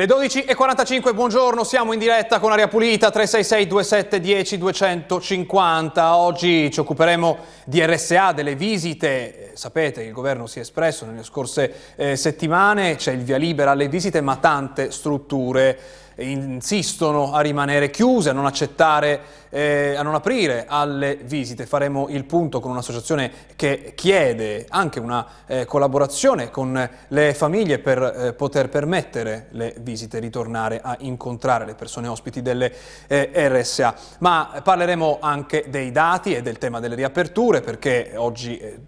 Le 12.45, buongiorno, siamo in diretta con Aria Pulita 366 27 10 250. Oggi ci occuperemo di RSA, delle visite. Sapete che il governo si è espresso nelle scorse eh, settimane, c'è il via libera alle visite, ma tante strutture insistono a rimanere chiuse, a non accettare, eh, a non aprire alle visite. Faremo il punto con un'associazione che chiede anche una eh, collaborazione con le famiglie per eh, poter permettere le visite, ritornare a incontrare le persone ospiti delle eh, RSA. Ma parleremo anche dei dati e del tema delle riaperture perché oggi eh,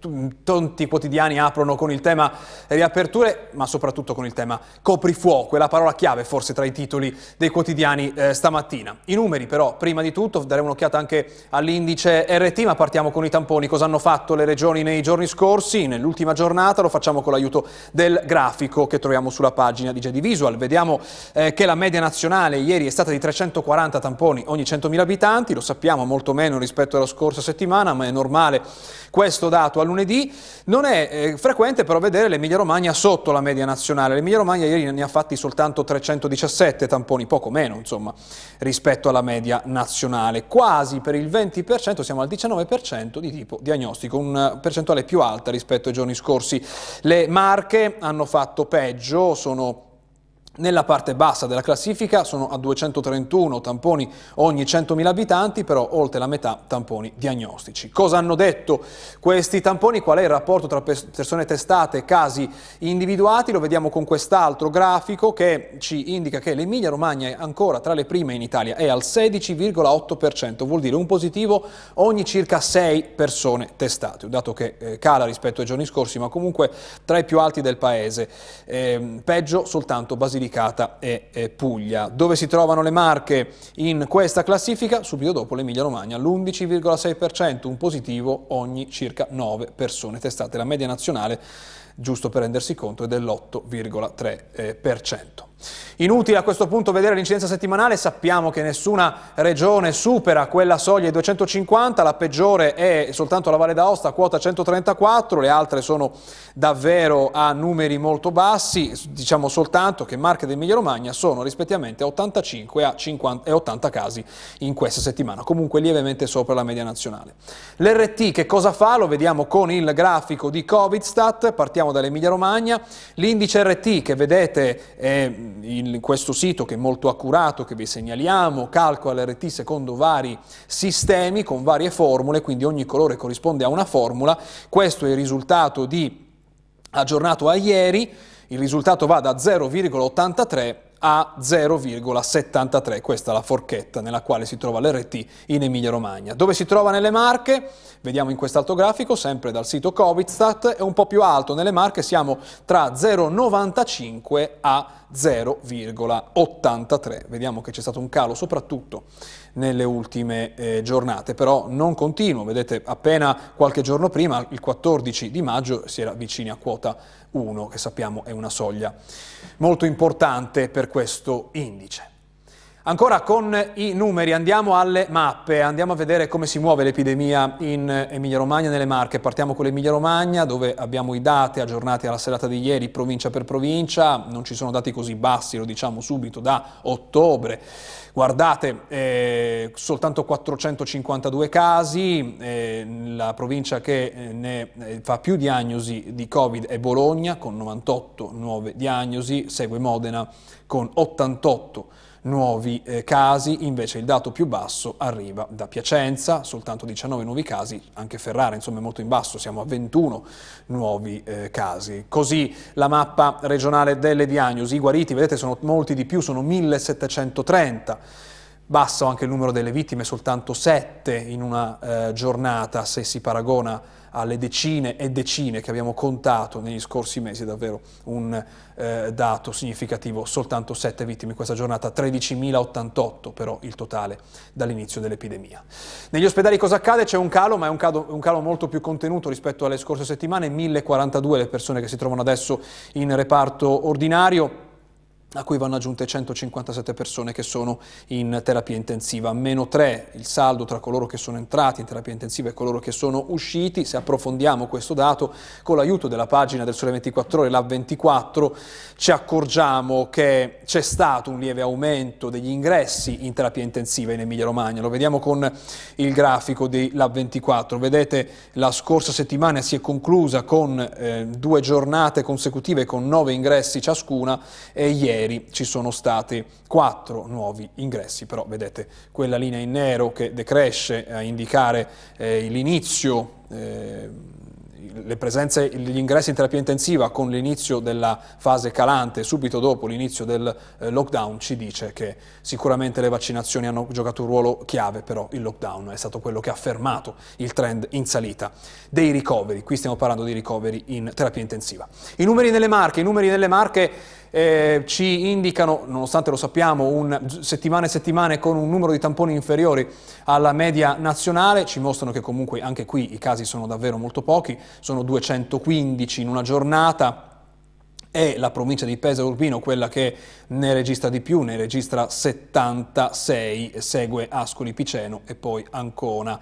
tanti quotidiani aprono con il tema riaperture ma soprattutto con il tema coprifuoco, è la parola chiave forse tra i titoli dei quotidiani eh, stamattina. I numeri però, prima di tutto, daremo un'occhiata anche all'indice RT, ma partiamo con i tamponi. Cosa hanno fatto le regioni nei giorni scorsi? Nell'ultima giornata lo facciamo con l'aiuto del grafico che troviamo sulla pagina di JD Visual. Vediamo eh, che la media nazionale ieri è stata di 340 tamponi ogni 100.000 abitanti, lo sappiamo molto meno rispetto alla scorsa settimana, ma è normale questo dato a lunedì. Non è eh, frequente però vedere l'Emilia Romagna sotto la media nazionale. L'Emilia Romagna ieri ne ha fatti soltanto 317 tamponi, poco meno insomma, rispetto alla media nazionale. Quasi per il 20%, siamo al 19% di tipo diagnostico, una percentuale più alta rispetto ai giorni scorsi. Le Marche hanno fatto peggio, sono nella parte bassa della classifica sono a 231 tamponi ogni 100.000 abitanti, però oltre la metà tamponi diagnostici. Cosa hanno detto questi tamponi? Qual è il rapporto tra persone testate e casi individuati? Lo vediamo con quest'altro grafico che ci indica che l'Emilia Romagna è ancora tra le prime in Italia, è al 16,8%, vuol dire un positivo ogni circa 6 persone testate, un dato che eh, cala rispetto ai giorni scorsi, ma comunque tra i più alti del paese. Eh, peggio soltanto Basilicata Basilicata e, Puglia. Dove si trovano le Marche in questa classifica? Subito dopo l'Emilia Romagna, l'11,6%, un positivo ogni circa 9 persone testate. La media nazionale, giusto per rendersi conto, è dell'8,3%. Inutile a questo punto vedere l'incidenza settimanale, sappiamo che nessuna regione supera quella soglia di 250, la peggiore è soltanto la Valle d'Aosta, quota 134, le altre sono davvero a numeri molto bassi, diciamo soltanto che Marche ed Emilia Romagna sono rispettivamente a 85 a 50 e 80 casi in questa settimana, comunque lievemente sopra la media nazionale. L'RT che cosa fa? Lo vediamo con il grafico di Covidstat, partiamo dall'Emilia Romagna, l'indice RT che vedete è in questo sito che è molto accurato, che vi segnaliamo, calcola l'RT secondo vari sistemi con varie formule, quindi ogni colore corrisponde a una formula. Questo è il risultato di aggiornato a ieri, il risultato va da 0,83 a 0,73. Questa è la forchetta nella quale si trova l'RT in Emilia-Romagna. Dove si trova nelle Marche? Vediamo in quest'altro grafico, sempre dal sito Covidstat, è un po' più alto. Nelle Marche siamo tra 0,95 a 0,83. Vediamo che c'è stato un calo soprattutto nelle ultime eh, giornate, però non continuo. Vedete, appena qualche giorno prima, il 14 di maggio, si era vicini a quota 1, che sappiamo è una soglia molto importante per questo indice. Ancora con i numeri, andiamo alle mappe, andiamo a vedere come si muove l'epidemia in Emilia-Romagna nelle Marche. Partiamo con l'Emilia-Romagna dove abbiamo i dati aggiornati alla serata di ieri, provincia per provincia, non ci sono dati così bassi, lo diciamo subito, da ottobre. Guardate, eh, soltanto 452 casi, eh, la provincia che eh, ne eh, fa più diagnosi di Covid è Bologna con 98 nuove diagnosi, segue Modena con 88 nuovi eh, casi, invece il dato più basso arriva da Piacenza, soltanto 19 nuovi casi, anche Ferrara insomma è molto in basso, siamo a 21 nuovi eh, casi. Così la mappa regionale delle diagnosi, i guariti vedete sono molti di più, sono 1730, basso anche il numero delle vittime, soltanto 7 in una eh, giornata se si paragona alle decine e decine che abbiamo contato negli scorsi mesi, è davvero un eh, dato significativo, soltanto 7 vittime in questa giornata, 13.088 però il totale dall'inizio dell'epidemia. Negli ospedali cosa accade? C'è un calo, ma è un calo, un calo molto più contenuto rispetto alle scorse settimane, 1.042 le persone che si trovano adesso in reparto ordinario, a cui vanno aggiunte 157 persone che sono in terapia intensiva, meno 3 il saldo tra coloro che sono entrati in terapia intensiva e coloro che sono usciti. Se approfondiamo questo dato, con l'aiuto della pagina del Sole 24 Ore, la 24, ci accorgiamo che c'è stato un lieve aumento degli ingressi in terapia intensiva in Emilia Romagna. Lo vediamo con il grafico di la 24. Vedete, la scorsa settimana si è conclusa con eh, due giornate consecutive con nove ingressi ciascuna e ieri ieri ci sono stati quattro nuovi ingressi, però vedete quella linea in nero che decresce a indicare eh, l'inizio eh, presenze, gli ingressi in terapia intensiva con l'inizio della fase calante, subito dopo l'inizio del eh, lockdown, ci dice che sicuramente le vaccinazioni hanno giocato un ruolo chiave, però il lockdown è stato quello che ha fermato il trend in salita dei ricoveri. Qui stiamo parlando di ricoveri in terapia intensiva. I numeri nelle marche, i numeri nelle marche eh, ci indicano, nonostante lo sappiamo, un, settimane e settimane con un numero di tamponi inferiori alla media nazionale, ci mostrano che comunque anche qui i casi sono davvero molto pochi, sono 215 in una giornata, è la provincia di Pesaro Urbino quella che ne registra di più, ne registra 76, segue Ascoli Piceno e poi Ancona.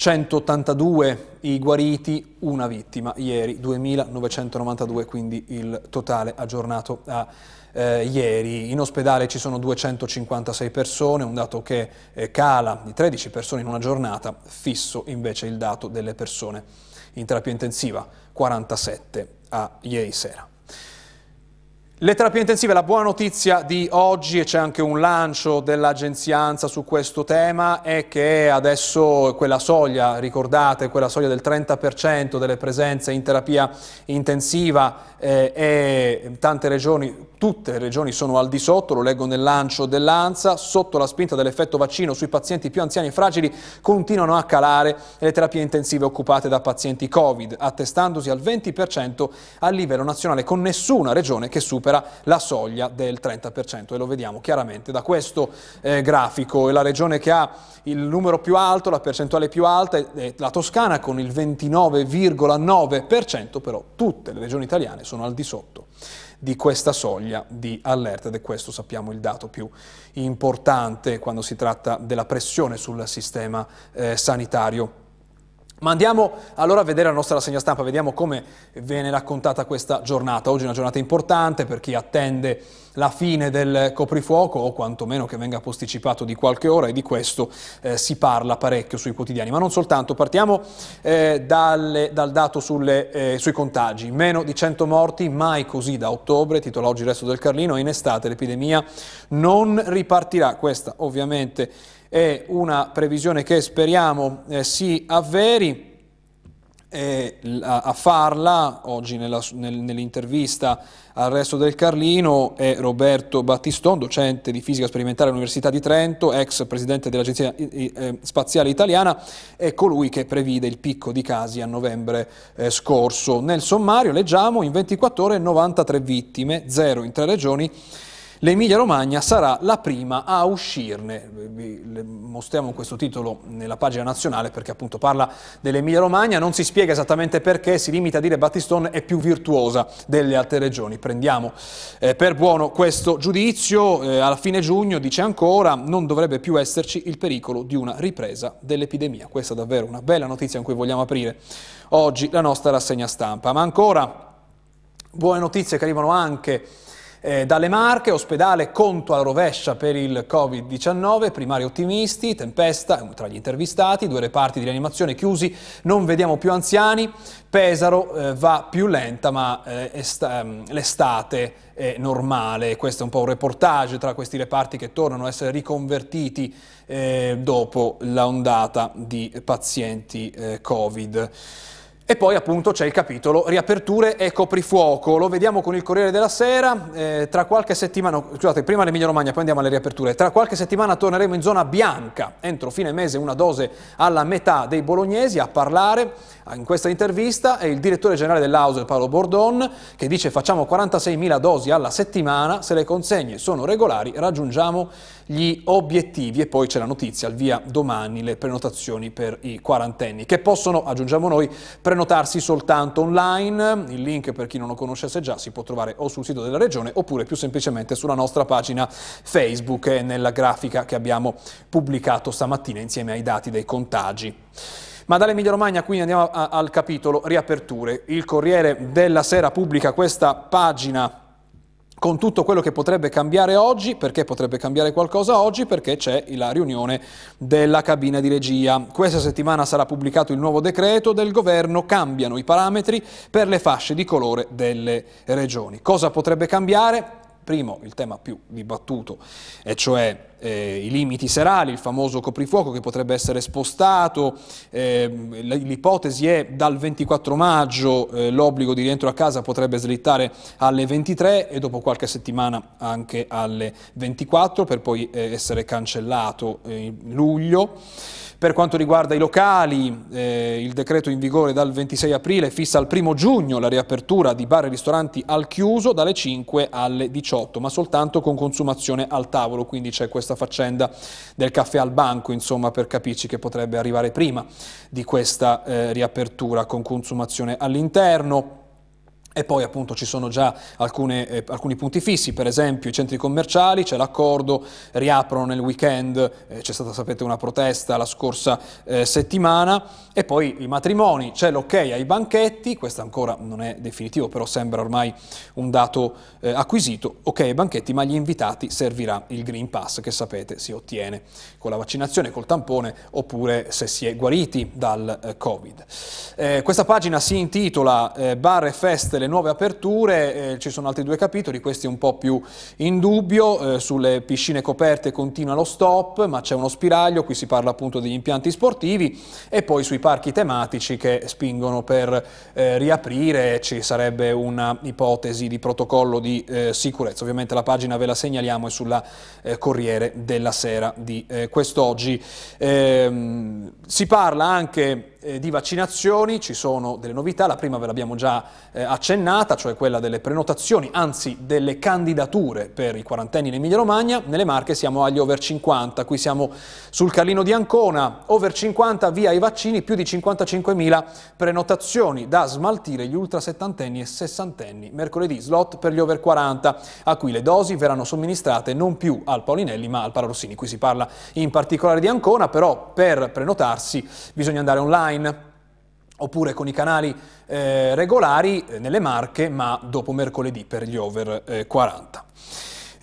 182 i guariti, una vittima, ieri 2992, quindi il totale aggiornato a eh, ieri. In ospedale ci sono 256 persone, un dato che eh, cala di 13 persone in una giornata, fisso invece il dato delle persone in terapia intensiva, 47 a ieri sera. Le terapie intensive, la buona notizia di oggi, e c'è anche un lancio dell'agenzia ANSA su questo tema, è che adesso quella soglia, ricordate, quella soglia del 30% delle presenze in terapia intensiva eh, e tante regioni, tutte le regioni sono al di sotto, lo leggo nel lancio dell'ANSA, sotto la spinta dell'effetto vaccino sui pazienti più anziani e fragili continuano a calare le terapie intensive occupate da pazienti Covid, attestandosi al 20% a livello nazionale con nessuna regione che supera la soglia del 30% e lo vediamo chiaramente da questo eh, grafico. È la regione che ha il numero più alto, la percentuale più alta è la Toscana con il 29,9%, però tutte le regioni italiane sono al di sotto di questa soglia di allerta ed è questo sappiamo il dato più importante quando si tratta della pressione sul sistema eh, sanitario ma andiamo allora a vedere la nostra rassegna stampa, vediamo come viene raccontata questa giornata. Oggi è una giornata importante per chi attende la fine del coprifuoco o quantomeno che venga posticipato di qualche ora e di questo eh, si parla parecchio sui quotidiani. Ma non soltanto, partiamo eh, dalle, dal dato sulle, eh, sui contagi. Meno di 100 morti, mai così da ottobre, titola oggi il resto del Carlino, in estate l'epidemia non ripartirà. Questa ovviamente è una previsione che speriamo eh, si avveri. E a, farla oggi nella, nel, nell'intervista al resto del Carlino è Roberto Battiston, docente di fisica sperimentale all'Università di Trento, ex presidente dell'Agenzia eh, Spaziale Italiana, è colui che previde il picco di casi a novembre eh, scorso. Nel sommario leggiamo in 24 ore 93 vittime, zero in tre regioni L'Emilia Romagna sarà la prima a uscirne. Vi mostriamo questo titolo nella pagina nazionale perché appunto parla dell'Emilia Romagna, non si spiega esattamente perché, si limita a dire Battistone è più virtuosa delle altre regioni. Prendiamo eh, per buono questo giudizio, eh, alla fine giugno dice ancora non dovrebbe più esserci il pericolo di una ripresa dell'epidemia. Questa è davvero una bella notizia in cui vogliamo aprire oggi la nostra rassegna stampa. Ma ancora buone notizie che arrivano anche eh, dalle Marche, ospedale conto alla rovescia per il Covid-19, primari ottimisti, tempesta tra gli intervistati, due reparti di rianimazione chiusi, non vediamo più anziani, Pesaro eh, va più lenta ma eh, ehm, l'estate è normale, questo è un po' un reportage tra questi reparti che tornano a essere riconvertiti eh, dopo l'ondata di pazienti eh, Covid. E poi appunto c'è il capitolo riaperture e coprifuoco, lo vediamo con il Corriere della Sera, eh, tra qualche settimana, scusate, prima l'Emilia Romagna, poi andiamo alle riaperture, tra qualche settimana torneremo in zona bianca, entro fine mese una dose alla metà dei bolognesi a parlare in questa intervista. È il direttore generale dell'Auser Paolo Bordon che dice facciamo 46.000 dosi alla settimana, se le consegne sono regolari raggiungiamo gli obiettivi. E poi c'è la notizia al via domani le prenotazioni per i quarantenni. Che possono, aggiungiamo noi, prenotare prenotarsi soltanto online. Il link per chi non lo conoscesse già si può trovare o sul sito della regione oppure più semplicemente sulla nostra pagina Facebook e nella grafica che abbiamo pubblicato stamattina insieme ai dati dei contagi. Ma dall'Emilia Romagna quindi andiamo a, al capitolo riaperture. Il Corriere della Sera pubblica questa pagina con tutto quello che potrebbe cambiare oggi, perché potrebbe cambiare qualcosa oggi? Perché c'è la riunione della cabina di regia. Questa settimana sarà pubblicato il nuovo decreto del governo, cambiano i parametri per le fasce di colore delle regioni. Cosa potrebbe cambiare? Primo, il tema più dibattuto, e cioè eh, i limiti serali, il famoso coprifuoco che potrebbe essere spostato, eh, l'ipotesi è dal 24 maggio eh, l'obbligo di rientro a casa potrebbe slittare alle 23 e dopo qualche settimana anche alle 24 per poi eh, essere cancellato in luglio. Per quanto riguarda i locali, eh, il decreto in vigore dal 26 aprile fissa al 1 giugno la riapertura di bar e ristoranti al chiuso dalle 5 alle 18, ma soltanto con consumazione al tavolo, quindi c'è questa faccenda del caffè al banco, insomma, per capirci che potrebbe arrivare prima di questa eh, riapertura con consumazione all'interno. E poi appunto ci sono già alcune, eh, alcuni punti fissi, per esempio i centri commerciali, c'è l'accordo, riaprono nel weekend, eh, c'è stata sapete una protesta la scorsa eh, settimana, e poi i matrimoni, c'è l'ok ai banchetti, questo ancora non è definitivo, però sembra ormai un dato eh, acquisito, ok ai banchetti, ma agli invitati servirà il Green Pass che sapete si ottiene con la vaccinazione, col tampone, oppure se si è guariti dal eh, Covid. Eh, questa pagina si intitola Bar e feste le nuove aperture, eh, ci sono altri due capitoli, questi un po' più in dubbio, eh, sulle piscine coperte continua lo stop, ma c'è uno spiraglio, qui si parla appunto degli impianti sportivi e poi sui parchi tematici che spingono per eh, riaprire, ci sarebbe una ipotesi di protocollo di eh, sicurezza, ovviamente la pagina ve la segnaliamo è sulla eh, Corriere della Sera di eh, quest'oggi. Ehm, si parla anche eh, di vaccinazioni ci sono delle novità, la prima ve l'abbiamo già eh, accennata, cioè quella delle prenotazioni, anzi delle candidature per i quarantenni in Emilia Romagna, nelle Marche siamo agli over 50, qui siamo sul Carlino di Ancona, over 50 via i vaccini, più di 55.000 prenotazioni da smaltire gli ultra settantenni e sessantenni, mercoledì slot per gli over 40, a cui le dosi verranno somministrate non più al Paulinelli ma al Pararossini, qui si parla in particolare di Ancona, però per prenotarsi bisogna andare online online oppure con i canali eh, regolari eh, nelle marche, ma dopo mercoledì per gli over eh, 40.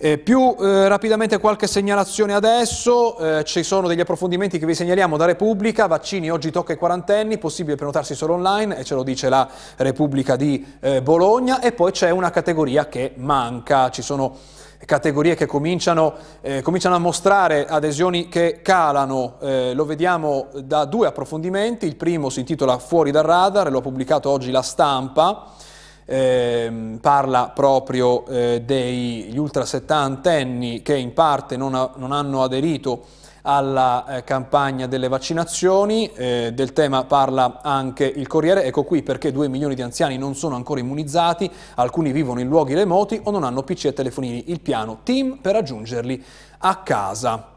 Eh, più eh, rapidamente qualche segnalazione adesso, eh, ci sono degli approfondimenti che vi segnaliamo da Repubblica, vaccini oggi tocca ai quarantenni, possibile prenotarsi solo online e ce lo dice la Repubblica di eh, Bologna e poi c'è una categoria che manca, ci sono categorie che cominciano, eh, cominciano, a mostrare adesioni che calano, eh, lo vediamo da due approfondimenti, il primo si intitola Fuori dal radar, lo ha pubblicato oggi la stampa, eh, parla proprio eh, degli ultra settantenni che in parte non, ha, non hanno aderito alla eh, campagna delle vaccinazioni, eh, del tema parla anche il Corriere, ecco qui perché 2 milioni di anziani non sono ancora immunizzati, alcuni vivono in luoghi remoti o non hanno PC e telefonini, il piano team per raggiungerli a casa.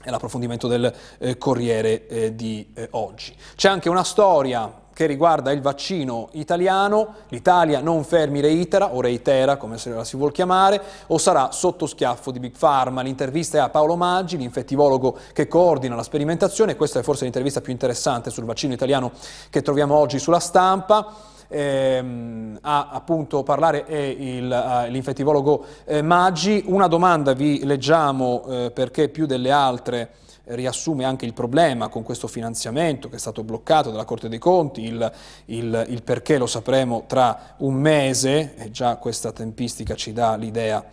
È l'approfondimento del eh, Corriere eh, di eh, oggi. C'è anche una storia che riguarda il vaccino italiano, l'Italia non fermi reitera o reitera come se la si vuol chiamare o sarà sotto schiaffo di Big Pharma. L'intervista è a Paolo Maggi, l'infettivologo che coordina la sperimentazione, questa è forse l'intervista più interessante sul vaccino italiano che troviamo oggi sulla stampa. Ehm, a appunto parlare è eh, l'infettivologo eh, Maggi. Una domanda vi leggiamo eh, perché più delle altre riassume anche il problema con questo finanziamento che è stato bloccato dalla Corte dei Conti, il, il, il perché lo sapremo tra un mese, e già questa tempistica ci dà l'idea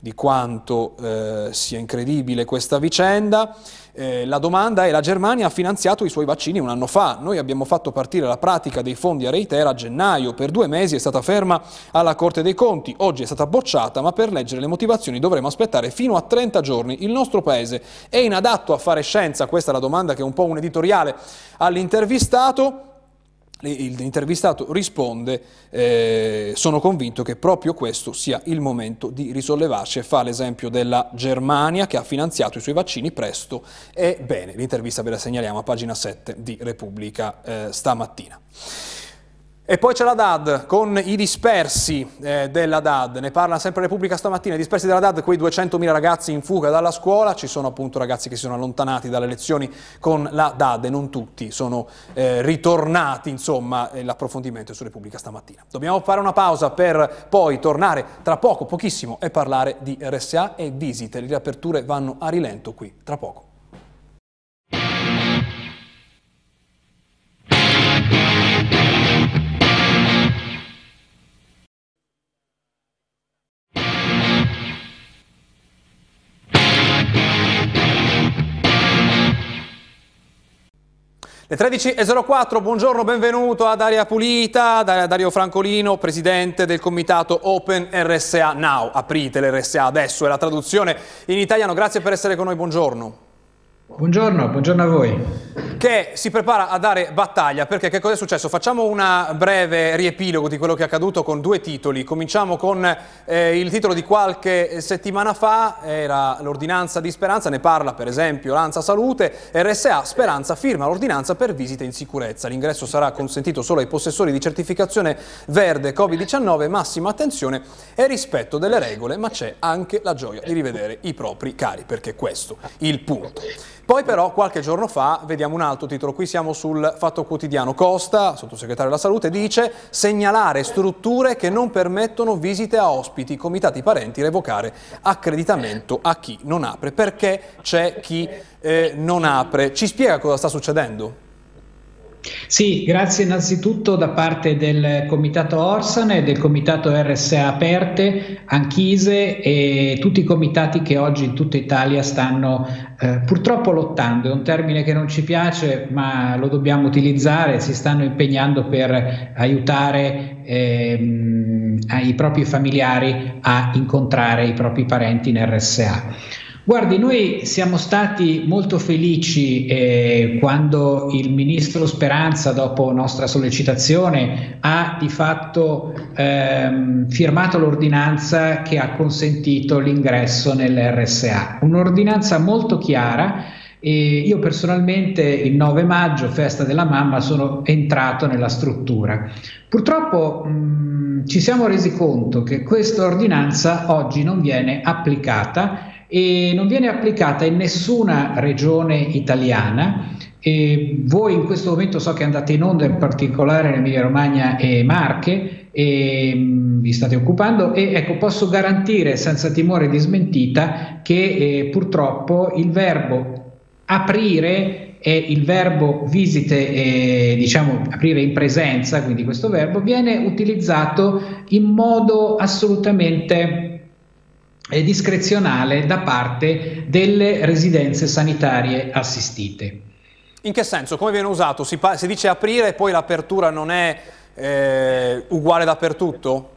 di quanto eh, sia incredibile questa vicenda. Eh, la domanda è la Germania ha finanziato i suoi vaccini un anno fa, noi abbiamo fatto partire la pratica dei fondi a Reitera a gennaio, per due mesi è stata ferma alla Corte dei Conti, oggi è stata bocciata, ma per leggere le motivazioni dovremo aspettare fino a 30 giorni. Il nostro Paese è inadatto a fare scienza? Questa è la domanda che è un po' un editoriale all'intervistato. L'intervistato risponde, eh, sono convinto che proprio questo sia il momento di risollevarci e fa l'esempio della Germania che ha finanziato i suoi vaccini presto e bene. L'intervista ve la segnaliamo a pagina 7 di Repubblica eh, stamattina. E poi c'è la DAD con i dispersi eh, della DAD, ne parla sempre Repubblica stamattina, i dispersi della DAD, quei 200.000 ragazzi in fuga dalla scuola, ci sono appunto ragazzi che si sono allontanati dalle lezioni con la DAD e non tutti sono eh, ritornati, insomma, l'approfondimento su Repubblica stamattina. Dobbiamo fare una pausa per poi tornare tra poco, pochissimo, e parlare di RSA e visite, le riaperture vanno a rilento qui, tra poco. Le 13.04, buongiorno, benvenuto ad Aria Pulita, da Dario Francolino, presidente del comitato Open RSA Now. Aprite l'RSA adesso, è la traduzione in italiano. Grazie per essere con noi, buongiorno. Buongiorno, buongiorno a voi. Che si prepara a dare battaglia, perché che cosa è successo? Facciamo un breve riepilogo di quello che è accaduto con due titoli. Cominciamo con eh, il titolo di qualche settimana fa, era l'ordinanza di Speranza, ne parla per esempio Lanza Salute, RSA Speranza firma l'ordinanza per visite in sicurezza. L'ingresso sarà consentito solo ai possessori di certificazione verde Covid-19, massima attenzione e rispetto delle regole, ma c'è anche la gioia di rivedere i propri cari, perché questo è il punto. Poi però qualche giorno fa vediamo un altro titolo, qui siamo sul Fatto Quotidiano. Costa, sottosegretario della Salute, dice segnalare strutture che non permettono visite a ospiti, comitati parenti, revocare accreditamento a chi non apre. Perché c'è chi eh, non apre? Ci spiega cosa sta succedendo? Sì, grazie innanzitutto da parte del Comitato Orsan e del Comitato RSA Aperte, Anchise e tutti i comitati che oggi in tutta Italia stanno eh, purtroppo lottando, è un termine che non ci piace ma lo dobbiamo utilizzare, si stanno impegnando per aiutare ehm, i propri familiari a incontrare i propri parenti in RSA. Guardi, noi siamo stati molto felici eh, quando il ministro Speranza, dopo nostra sollecitazione, ha di fatto ehm, firmato l'ordinanza che ha consentito l'ingresso nell'RSA. Un'ordinanza molto chiara. E io personalmente il 9 maggio, festa della mamma, sono entrato nella struttura. Purtroppo mh, ci siamo resi conto che questa ordinanza oggi non viene applicata e non viene applicata in nessuna regione italiana. E voi in questo momento so che andate in onda in particolare in Emilia Romagna e Marche e mh, vi state occupando e ecco posso garantire senza timore di smentita che eh, purtroppo il verbo aprire e il verbo visite, eh, diciamo aprire in presenza, quindi questo verbo viene utilizzato in modo assolutamente discrezionale da parte delle residenze sanitarie assistite. In che senso? Come viene usato? Si, si dice aprire e poi l'apertura non è eh, uguale dappertutto?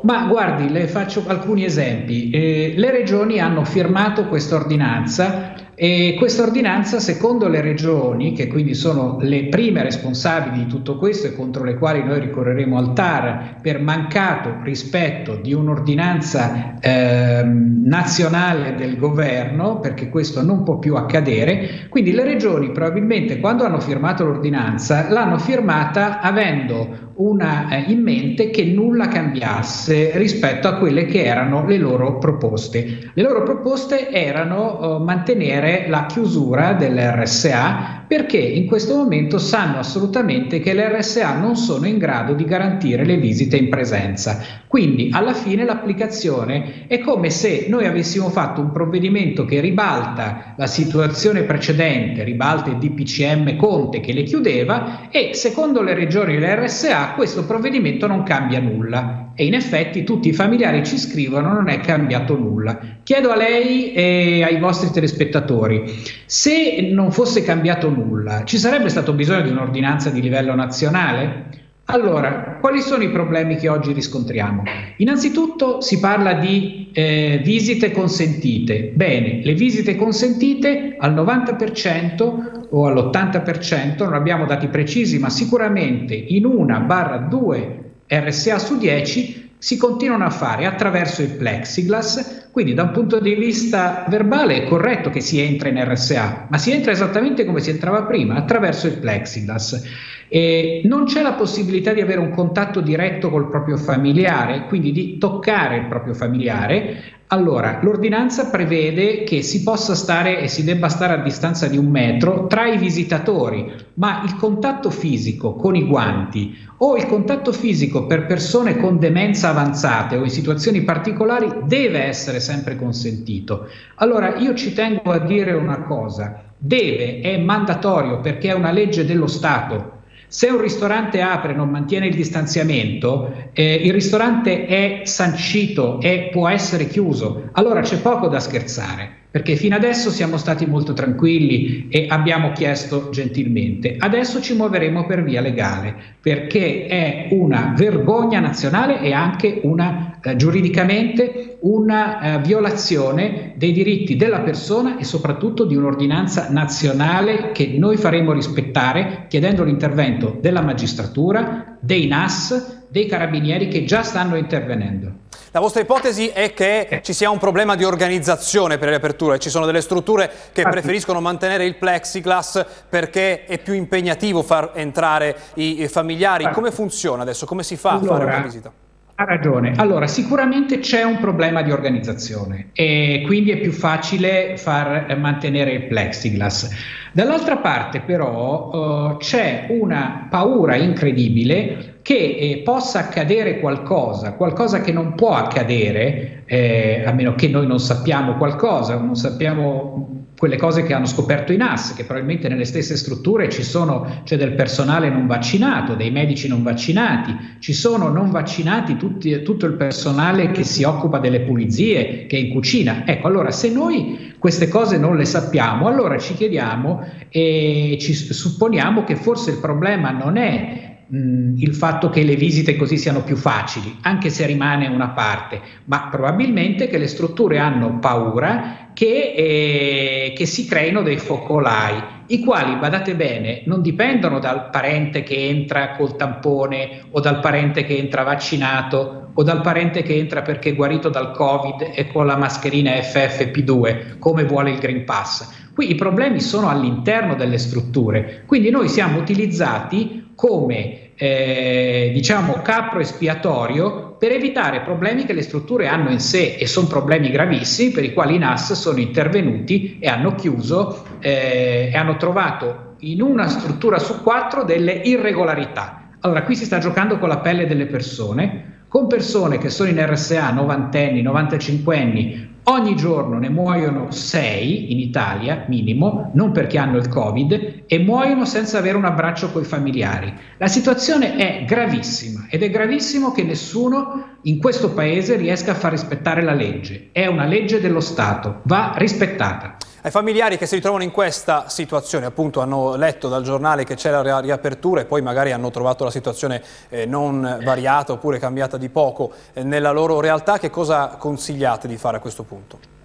Ma guardi, le faccio alcuni esempi. Eh, le regioni hanno firmato questa ordinanza e questa ordinanza, secondo le regioni, che quindi sono le prime responsabili di tutto questo e contro le quali noi ricorreremo al TAR per mancato rispetto di un'ordinanza eh, nazionale del governo, perché questo non può più accadere, quindi le regioni probabilmente quando hanno firmato l'ordinanza l'hanno firmata avendo una eh, in mente che nulla cambiasse rispetto a quelle che erano le loro proposte. Le loro proposte erano eh, mantenere la chiusura dell'RSA perché in questo momento sanno assolutamente che le RSA non sono in grado di garantire le visite in presenza. Quindi alla fine l'applicazione è come se noi avessimo fatto un provvedimento che ribalta la situazione precedente, ribalta il DPCM Conte che le chiudeva e secondo le regioni e le RSA questo provvedimento non cambia nulla. E in effetti tutti i familiari ci scrivono non è cambiato nulla. Chiedo a lei e ai vostri telespettatori, se non fosse cambiato nulla, ci sarebbe stato bisogno di un'ordinanza di livello nazionale? Allora, quali sono i problemi che oggi riscontriamo? Innanzitutto si parla di eh, visite consentite. Bene, le visite consentite al 90% o all'80%, non abbiamo dati precisi, ma sicuramente in una barra due RSA su 10 si continuano a fare attraverso il plexiglass, quindi da un punto di vista verbale è corretto che si entra in RSA, ma si entra esattamente come si entrava prima, attraverso il plexiglass. E non c'è la possibilità di avere un contatto diretto col proprio familiare, quindi di toccare il proprio familiare, allora, l'ordinanza prevede che si possa stare e si debba stare a distanza di un metro tra i visitatori, ma il contatto fisico con i guanti o il contatto fisico per persone con demenza avanzate o in situazioni particolari deve essere sempre consentito. Allora, io ci tengo a dire una cosa, deve, è mandatorio perché è una legge dello Stato se un ristorante apre e non mantiene il distanziamento, eh, il ristorante è sancito e può essere chiuso, allora c'è poco da scherzare perché fino adesso siamo stati molto tranquilli e abbiamo chiesto gentilmente. Adesso ci muoveremo per via legale, perché è una vergogna nazionale e anche una, eh, giuridicamente una eh, violazione dei diritti della persona e soprattutto di un'ordinanza nazionale che noi faremo rispettare chiedendo l'intervento della magistratura, dei NAS, dei carabinieri che già stanno intervenendo. La vostra ipotesi è che ci sia un problema di organizzazione per le aperture, ci sono delle strutture che preferiscono mantenere il plexiglass perché è più impegnativo far entrare i familiari. Come funziona adesso? Come si fa a fare una visita? Ha ragione. Allora, sicuramente c'è un problema di organizzazione e quindi è più facile far mantenere il plexiglass. Dall'altra parte però uh, c'è una paura incredibile che eh, possa accadere qualcosa, qualcosa che non può accadere, eh, a meno che noi non sappiamo qualcosa, non sappiamo quelle cose che hanno scoperto i NAS, che probabilmente nelle stesse strutture ci sono, c'è del personale non vaccinato, dei medici non vaccinati, ci sono non vaccinati tutti, tutto il personale che si occupa delle pulizie, che è in cucina. Ecco, allora se noi queste cose non le sappiamo, allora ci chiediamo e ci supponiamo che forse il problema non è il fatto che le visite così siano più facili, anche se rimane una parte, ma probabilmente che le strutture hanno paura che, eh, che si creino dei focolai, i quali, badate bene, non dipendono dal parente che entra col tampone o dal parente che entra vaccinato o dal parente che entra perché è guarito dal Covid e con la mascherina FFP2, come vuole il Green Pass. Qui i problemi sono all'interno delle strutture, quindi noi siamo utilizzati come eh, diciamo capro espiatorio per evitare problemi che le strutture hanno in sé e sono problemi gravissimi per i quali i NAS sono intervenuti e hanno chiuso eh, e hanno trovato in una struttura su quattro delle irregolarità. Allora qui si sta giocando con la pelle delle persone, con persone che sono in RSA, 90 anni, 95 anni, Ogni giorno ne muoiono 6 in Italia, minimo, non perché hanno il Covid, e muoiono senza avere un abbraccio con i familiari. La situazione è gravissima ed è gravissimo che nessuno in questo paese riesca a far rispettare la legge. È una legge dello Stato, va rispettata. Ai familiari che si ritrovano in questa situazione, appunto hanno letto dal giornale che c'è la riapertura e poi magari hanno trovato la situazione eh, non variata oppure cambiata di poco eh, nella loro realtà, che cosa consigliate di fare a questo punto?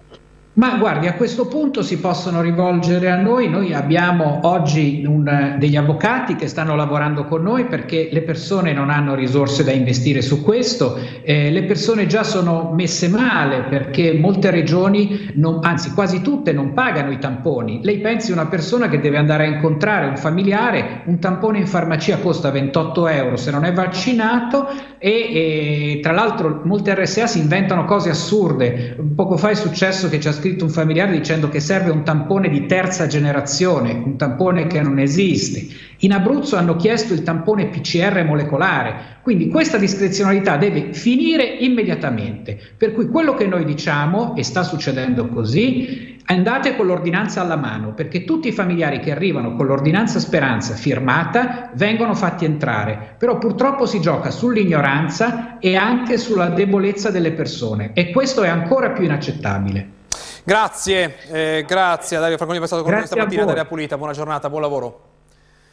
Ma guardi, a questo punto si possono rivolgere a noi. Noi abbiamo oggi un, degli avvocati che stanno lavorando con noi perché le persone non hanno risorse da investire su questo. Eh, le persone già sono messe male perché molte regioni, non, anzi quasi tutte, non pagano i tamponi. Lei pensi una persona che deve andare a incontrare un familiare, un tampone in farmacia costa 28 euro se non è vaccinato e, e tra l'altro molte RSA si inventano cose assurde. Poco fa è successo che ci ha scritto un familiare dicendo che serve un tampone di terza generazione, un tampone che non esiste. In Abruzzo hanno chiesto il tampone PCR molecolare, quindi questa discrezionalità deve finire immediatamente. Per cui quello che noi diciamo, e sta succedendo così, andate con l'ordinanza alla mano, perché tutti i familiari che arrivano con l'ordinanza speranza firmata vengono fatti entrare, però purtroppo si gioca sull'ignoranza e anche sulla debolezza delle persone e questo è ancora più inaccettabile. Grazie, eh, grazie a Dario Franconi per essere stato con noi questa mattina, Daria Pulita, buona giornata, buon lavoro.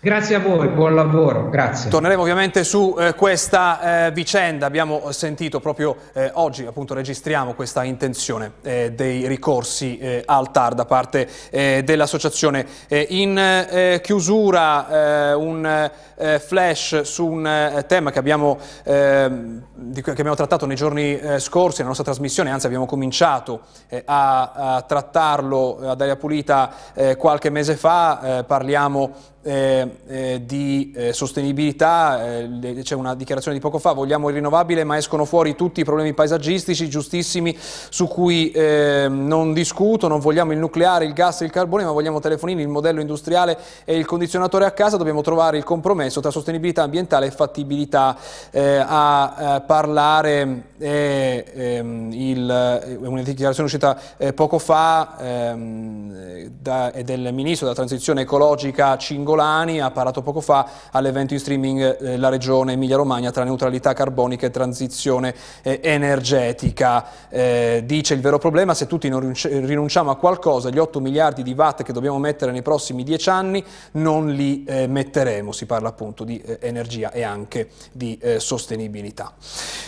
Grazie a voi, buon lavoro, grazie. Torneremo ovviamente su eh, questa eh, vicenda, abbiamo sentito proprio eh, oggi, appunto registriamo questa intenzione eh, dei ricorsi eh, al TAR da parte eh, dell'associazione. in chiusura un flash su un tema che abbiamo, ehm, che abbiamo, trattato nei giorni scorsi nella nostra trasmissione, anzi abbiamo cominciato a, a, trattarlo a Daria Pulita qualche mese fa, parliamo eh, eh, di eh, sostenibilità, eh, c'è una dichiarazione di poco fa, vogliamo il rinnovabile ma escono fuori tutti i problemi paesaggistici giustissimi su cui ehm, non discuto, non vogliamo il nucleare, il gas e il carbone ma vogliamo telefonini, il modello industriale e il condizionatore a casa, dobbiamo trovare il compromesso tra sostenibilità ambientale e fattibilità eh, a, a, parlare ehm, il, una dichiarazione uscita poco fa ehm, da, del ministro della transizione ecologica Cingolani ha parlato poco fa all'evento in streaming eh, la regione Emilia-Romagna tra neutralità carbonica e transizione eh, energetica. Eh, dice il vero problema se tutti non rinunciamo a qualcosa, gli 8 miliardi di watt che dobbiamo mettere nei prossimi 10 anni non li eh, metteremo, si parla appunto di eh, energia e anche di eh, sostenibilità.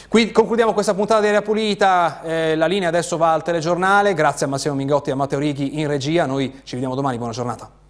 Qui concludiamo questa puntata di Aria Pulita, la linea adesso va al telegiornale, grazie a Massimo Mingotti e a Matteo Righi in regia, noi ci vediamo domani, buona giornata.